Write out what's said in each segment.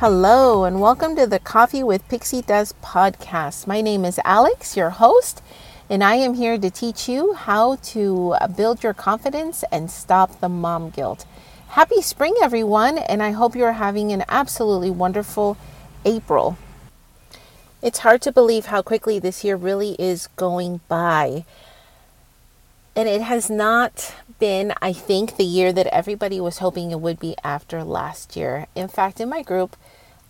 Hello, and welcome to the Coffee with Pixie Dust podcast. My name is Alex, your host, and I am here to teach you how to build your confidence and stop the mom guilt. Happy spring, everyone, and I hope you're having an absolutely wonderful April. It's hard to believe how quickly this year really is going by. And it has not been, I think, the year that everybody was hoping it would be after last year. In fact, in my group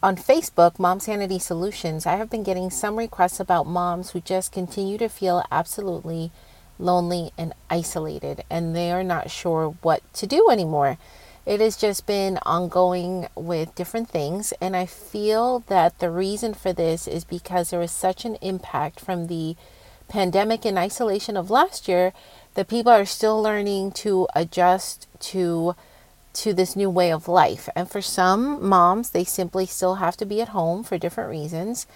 on Facebook, Mom Sanity Solutions, I have been getting some requests about moms who just continue to feel absolutely lonely and isolated, and they are not sure what to do anymore. It has just been ongoing with different things, and I feel that the reason for this is because there was such an impact from the pandemic and isolation of last year that people are still learning to adjust to to this new way of life. And for some moms, they simply still have to be at home for different reasons.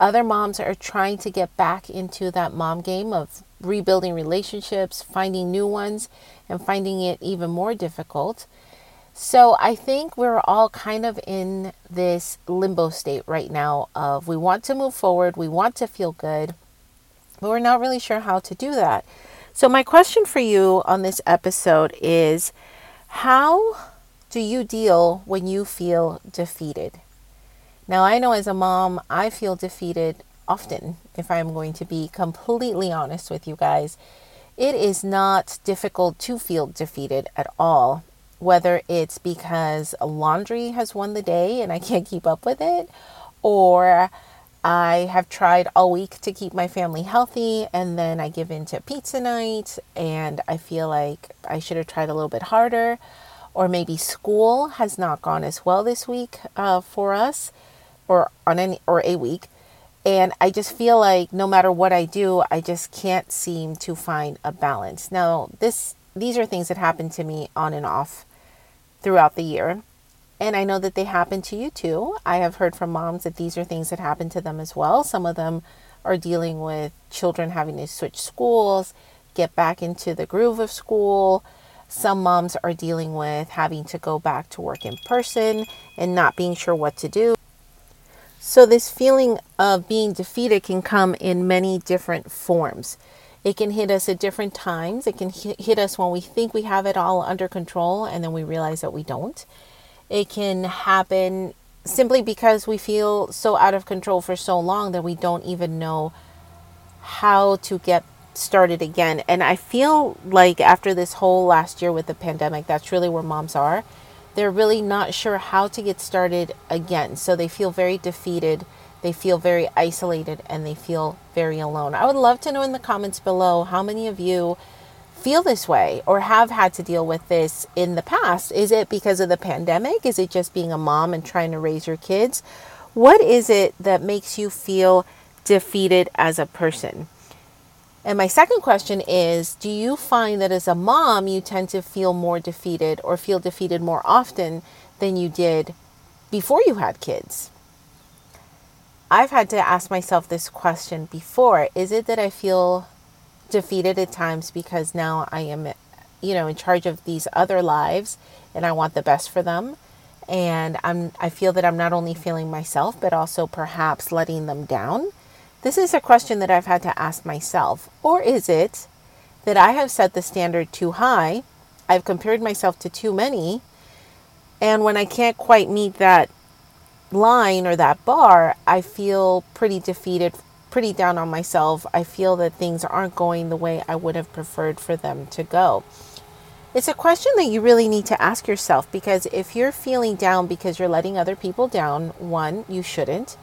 Other moms are trying to get back into that mom game of rebuilding relationships, finding new ones, and finding it even more difficult. So I think we're all kind of in this limbo state right now of we want to move forward, we want to feel good, but we're not really sure how to do that. So, my question for you on this episode is how do you deal when you feel defeated? Now, I know as a mom, I feel defeated often, if I'm going to be completely honest with you guys. It is not difficult to feel defeated at all, whether it's because laundry has won the day and I can't keep up with it, or I have tried all week to keep my family healthy, and then I give in to pizza night, and I feel like I should have tried a little bit harder. Or maybe school has not gone as well this week uh, for us, or on any or a week, and I just feel like no matter what I do, I just can't seem to find a balance. Now, this these are things that happen to me on and off throughout the year. And I know that they happen to you too. I have heard from moms that these are things that happen to them as well. Some of them are dealing with children having to switch schools, get back into the groove of school. Some moms are dealing with having to go back to work in person and not being sure what to do. So, this feeling of being defeated can come in many different forms. It can hit us at different times. It can hit us when we think we have it all under control and then we realize that we don't. It can happen simply because we feel so out of control for so long that we don't even know how to get started again. And I feel like after this whole last year with the pandemic, that's really where moms are. They're really not sure how to get started again. So they feel very defeated, they feel very isolated, and they feel very alone. I would love to know in the comments below how many of you feel this way or have had to deal with this in the past? Is it because of the pandemic? Is it just being a mom and trying to raise your kids? What is it that makes you feel defeated as a person? And my second question is Do you find that as a mom, you tend to feel more defeated or feel defeated more often than you did before you had kids? I've had to ask myself this question before. Is it that I feel defeated at times because now I am, you know, in charge of these other lives and I want the best for them. And I'm I feel that I'm not only feeling myself but also perhaps letting them down. This is a question that I've had to ask myself. Or is it that I have set the standard too high? I've compared myself to too many. And when I can't quite meet that line or that bar, I feel pretty defeated pretty down on myself. I feel that things aren't going the way I would have preferred for them to go. It's a question that you really need to ask yourself because if you're feeling down because you're letting other people down, one, you shouldn't.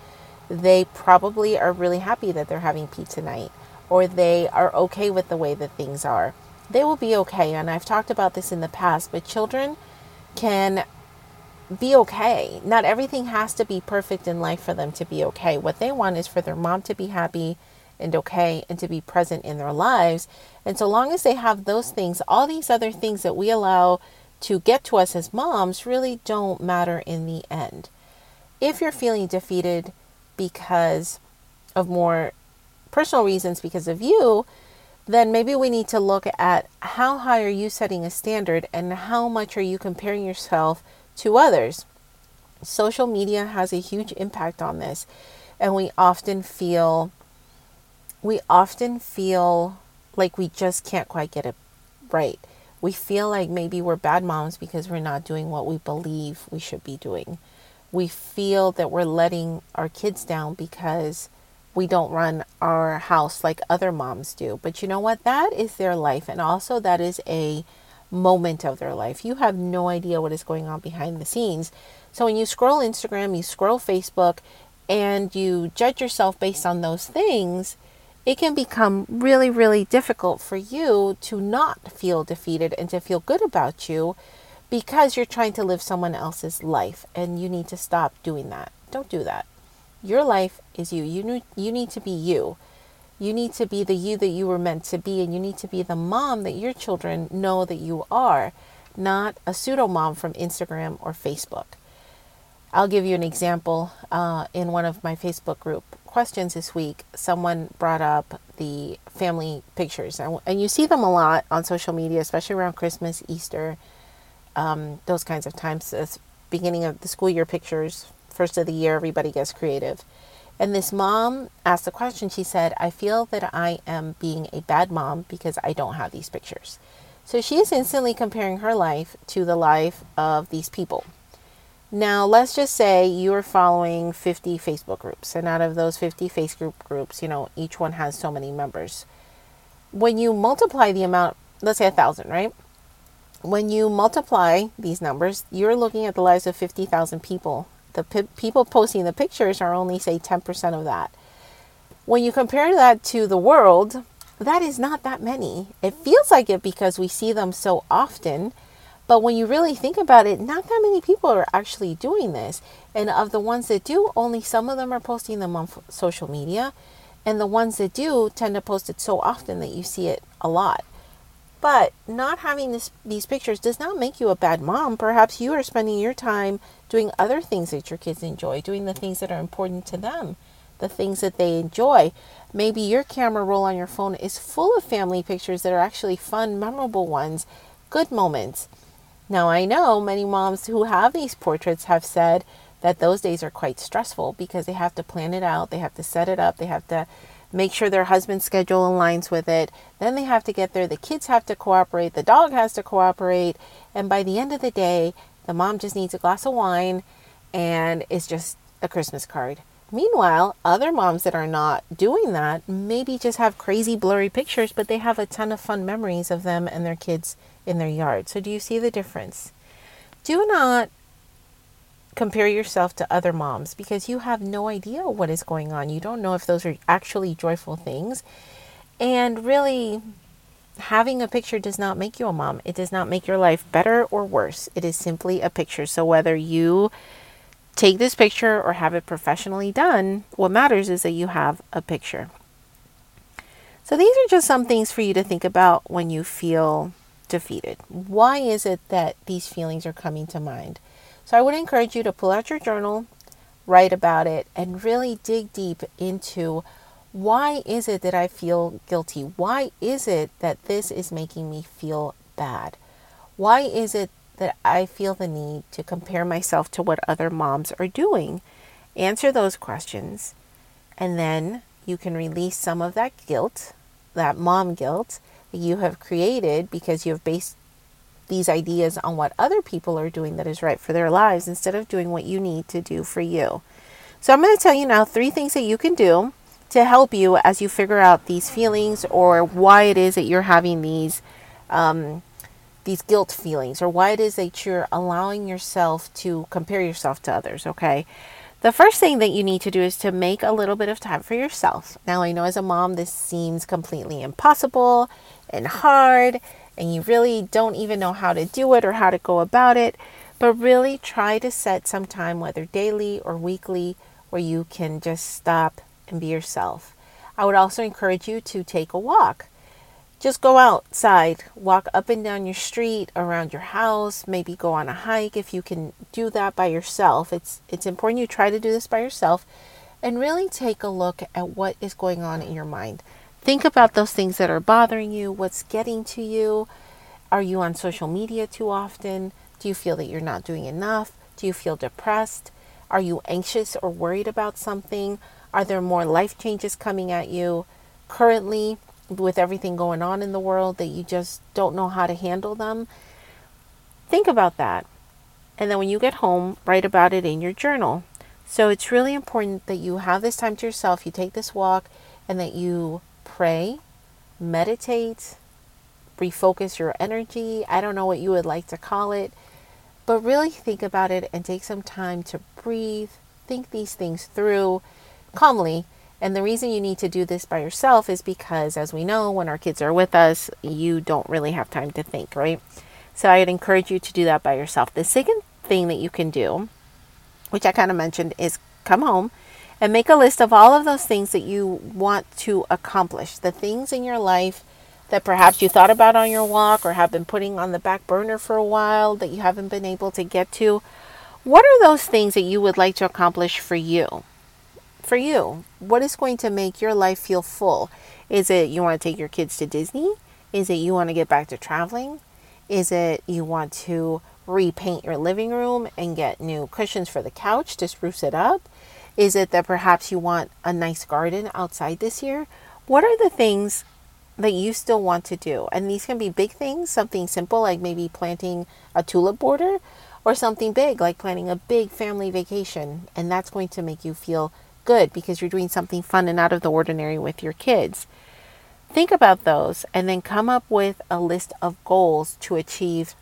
They probably are really happy that they're having pizza night or they are okay with the way that things are. They will be okay. And I've talked about this in the past, but children can be okay. Not everything has to be perfect in life for them to be okay. What they want is for their mom to be happy and okay and to be present in their lives. And so long as they have those things, all these other things that we allow to get to us as moms really don't matter in the end. If you're feeling defeated because of more personal reasons because of you, then maybe we need to look at how high are you setting a standard and how much are you comparing yourself to others. Social media has a huge impact on this, and we often feel we often feel like we just can't quite get it right. We feel like maybe we're bad moms because we're not doing what we believe we should be doing. We feel that we're letting our kids down because we don't run our house like other moms do. But you know what? That is their life. And also, that is a moment of their life. You have no idea what is going on behind the scenes. So when you scroll Instagram, you scroll Facebook, and you judge yourself based on those things, it can become really, really difficult for you to not feel defeated and to feel good about you because you're trying to live someone else's life and you need to stop doing that. Don't do that. Your life is you. You need, you need to be you. You need to be the you that you were meant to be, and you need to be the mom that your children know that you are, not a pseudo mom from Instagram or Facebook. I'll give you an example. Uh, in one of my Facebook group questions this week, someone brought up the family pictures, and, and you see them a lot on social media, especially around Christmas, Easter, um, those kinds of times. Beginning of the school year pictures, first of the year, everybody gets creative. And this mom asked a question. She said, I feel that I am being a bad mom because I don't have these pictures. So she is instantly comparing her life to the life of these people. Now, let's just say you're following 50 Facebook groups, and out of those 50 Facebook groups, you know, each one has so many members. When you multiply the amount, let's say a thousand, right? When you multiply these numbers, you're looking at the lives of 50,000 people. The p- people posting the pictures are only, say, 10% of that. When you compare that to the world, that is not that many. It feels like it because we see them so often but when you really think about it, not that many people are actually doing this. And of the ones that do, only some of them are posting them on social media. And the ones that do tend to post it so often that you see it a lot. But not having this, these pictures does not make you a bad mom. Perhaps you are spending your time doing other things that your kids enjoy, doing the things that are important to them, the things that they enjoy. Maybe your camera roll on your phone is full of family pictures that are actually fun, memorable ones, good moments. Now, I know many moms who have these portraits have said that those days are quite stressful because they have to plan it out, they have to set it up, they have to make sure their husband's schedule aligns with it. Then they have to get there, the kids have to cooperate, the dog has to cooperate, and by the end of the day, the mom just needs a glass of wine and it's just a Christmas card. Meanwhile, other moms that are not doing that maybe just have crazy blurry pictures, but they have a ton of fun memories of them and their kids in their yard. So, do you see the difference? Do not compare yourself to other moms because you have no idea what is going on. You don't know if those are actually joyful things. And really, having a picture does not make you a mom. It does not make your life better or worse. It is simply a picture. So, whether you take this picture or have it professionally done, what matters is that you have a picture. So, these are just some things for you to think about when you feel defeated. Why is it that these feelings are coming to mind? So, I would encourage you to pull out your journal, write about it, and really dig deep into why is it that I feel guilty? Why is it that this is making me feel bad? Why is it that I feel the need to compare myself to what other moms are doing? Answer those questions, and then you can release some of that guilt, that mom guilt that you have created because you have based these ideas on what other people are doing that is right for their lives instead of doing what you need to do for you. So, I'm going to tell you now three things that you can do to help you as you figure out these feelings or why it is that you're having these um, these guilt feelings or why it is that you're allowing yourself to compare yourself to others, okay? The first thing that you need to do is to make a little bit of time for yourself. Now, I know as a mom, this seems completely impossible and hard, and you really don't even know how to do it or how to go about it, but really try to set some time, whether daily or weekly, where you can just stop and be yourself. I would also encourage you to take a walk just go outside, walk up and down your street, around your house, maybe go on a hike if you can do that by yourself. It's it's important you try to do this by yourself and really take a look at what is going on in your mind. Think about those things that are bothering you, what's getting to you. Are you on social media too often? Do you feel that you're not doing enough? Do you feel depressed? Are you anxious or worried about something? Are there more life changes coming at you currently with everything going on in the world that you just don't know how to handle them? Think about that. And then when you get home, write about it in your journal. So it's really important that you have this time to yourself, you take this walk, and that you pray, meditate, refocus your energy. I don't know what you would like to call it, but really think about it and take some time to breathe, think these things through calmly. And the reason you need to do this by yourself is because, as we know, when our kids are with us, you don't really have time to think, right? So I'd encourage you to do that by yourself. The second thing that you can do, which I kind of mentioned, is come home and make a list of all of those things that you want to accomplish, the things in your life that perhaps you thought about on your walk or have been putting on the back burner for a while that you haven't been able to get to. What are those things that you would like to accomplish for you? For you, what is going to make your life feel full? Is it you want to take your kids to Disney? Is it you want to get back to traveling? Is it you want to repaint your living room and get new cushions for the couch to spruce it up? Is it that perhaps you want a nice garden outside this year? What are the things that you still want to do. And these can be big things, something simple like maybe planting a tulip border, or something big like planning a big family vacation. And that's going to make you feel good because you're doing something fun and out of the ordinary with your kids. Think about those and then come up with a list of goals to achieve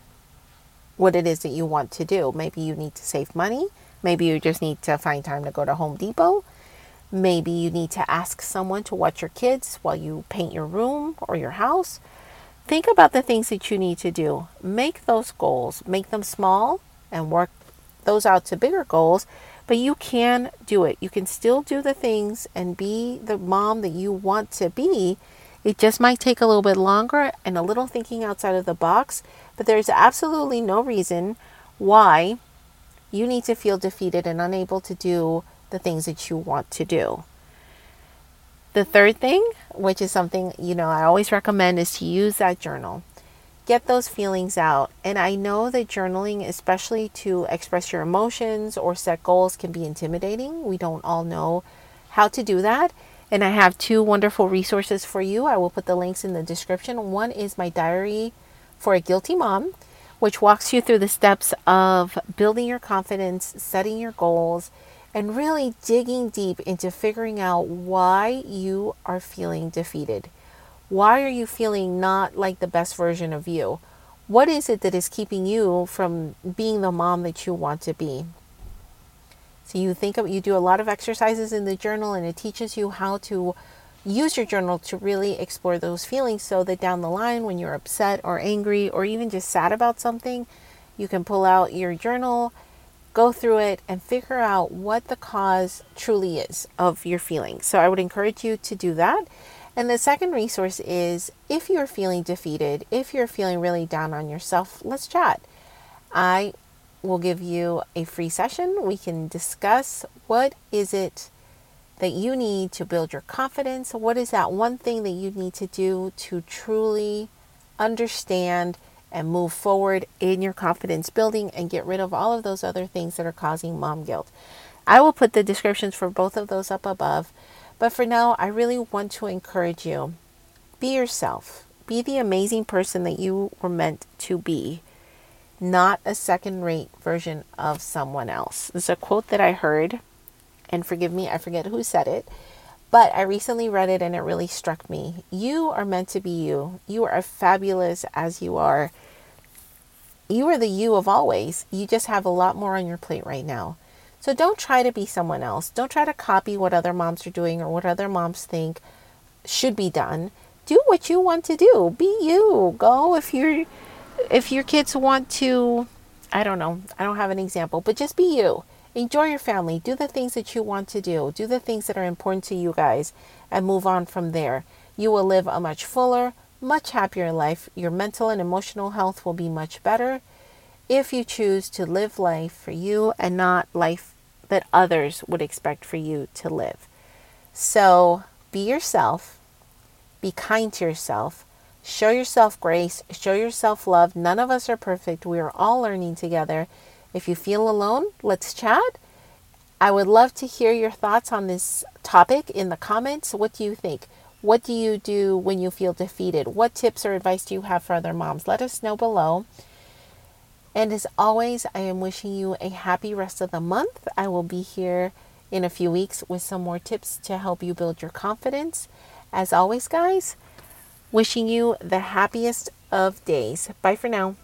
what it is that you want to do. Maybe you need to save money. Maybe you just need to find time to go to Home Depot. Maybe you need to ask someone to watch your kids while you paint your room or your house. Think about the things that you need to do. Make those goals, make them small, and work those out to bigger goals. But you can do it. You can still do the things and be the mom that you want to be. It just might take a little bit longer and a little thinking outside of the box. But there's absolutely no reason why you need to feel defeated and unable to do the things that you want to do. The third thing, which is something, you know, I always recommend is to use that journal. Get those feelings out. And I know that journaling, especially to express your emotions or set goals, can be intimidating. We don't all know how to do that. And I have two wonderful resources for you. I will put the links in the description. One is my diary for a guilty mom, which walks you through the steps of building your confidence, setting your goals, and really digging deep into figuring out why you are feeling defeated. Why are you feeling not like the best version of you? What is it that is keeping you from being the mom that you want to be? So you think of you do a lot of exercises in the journal and it teaches you how to use your journal to really explore those feelings so that down the line when you're upset or angry or even just sad about something, you can pull out your journal go through it and figure out what the cause truly is of your feelings. So I would encourage you to do that. And the second resource is if you're feeling defeated, if you're feeling really down on yourself, let's chat. I will give you a free session. We can discuss what is it that you need to build your confidence? What is that one thing that you need to do to truly understand and move forward in your confidence building and get rid of all of those other things that are causing mom guilt. I will put the descriptions for both of those up above. But for now, I really want to encourage you be yourself, be the amazing person that you were meant to be, not a second rate version of someone else. It's a quote that I heard, and forgive me, I forget who said it. But I recently read it and it really struck me. You are meant to be you. You are fabulous as you are. You are the you of always. You just have a lot more on your plate right now. So don't try to be someone else. Don't try to copy what other moms are doing or what other moms think should be done. Do what you want to do. Be you. Go if you're if your kids want to I don't know. I don't have an example, but just be you. Enjoy your family. Do the things that you want to do. Do the things that are important to you guys and move on from there. You will live a much fuller, much happier life. Your mental and emotional health will be much better if you choose to live life for you and not life that others would expect for you to live. So be yourself, be kind to yourself, show yourself grace, show yourself love. None of us are perfect. We are all learning together. If you feel alone, let's chat. I would love to hear your thoughts on this topic in the comments. What do you think? What do you do when you feel defeated? What tips or advice do you have for other moms? Let us know below. And as always, I am wishing you a happy rest of the month. I will be here in a few weeks with some more tips to help you build your confidence. As always, guys, wishing you the happiest of days. Bye for now.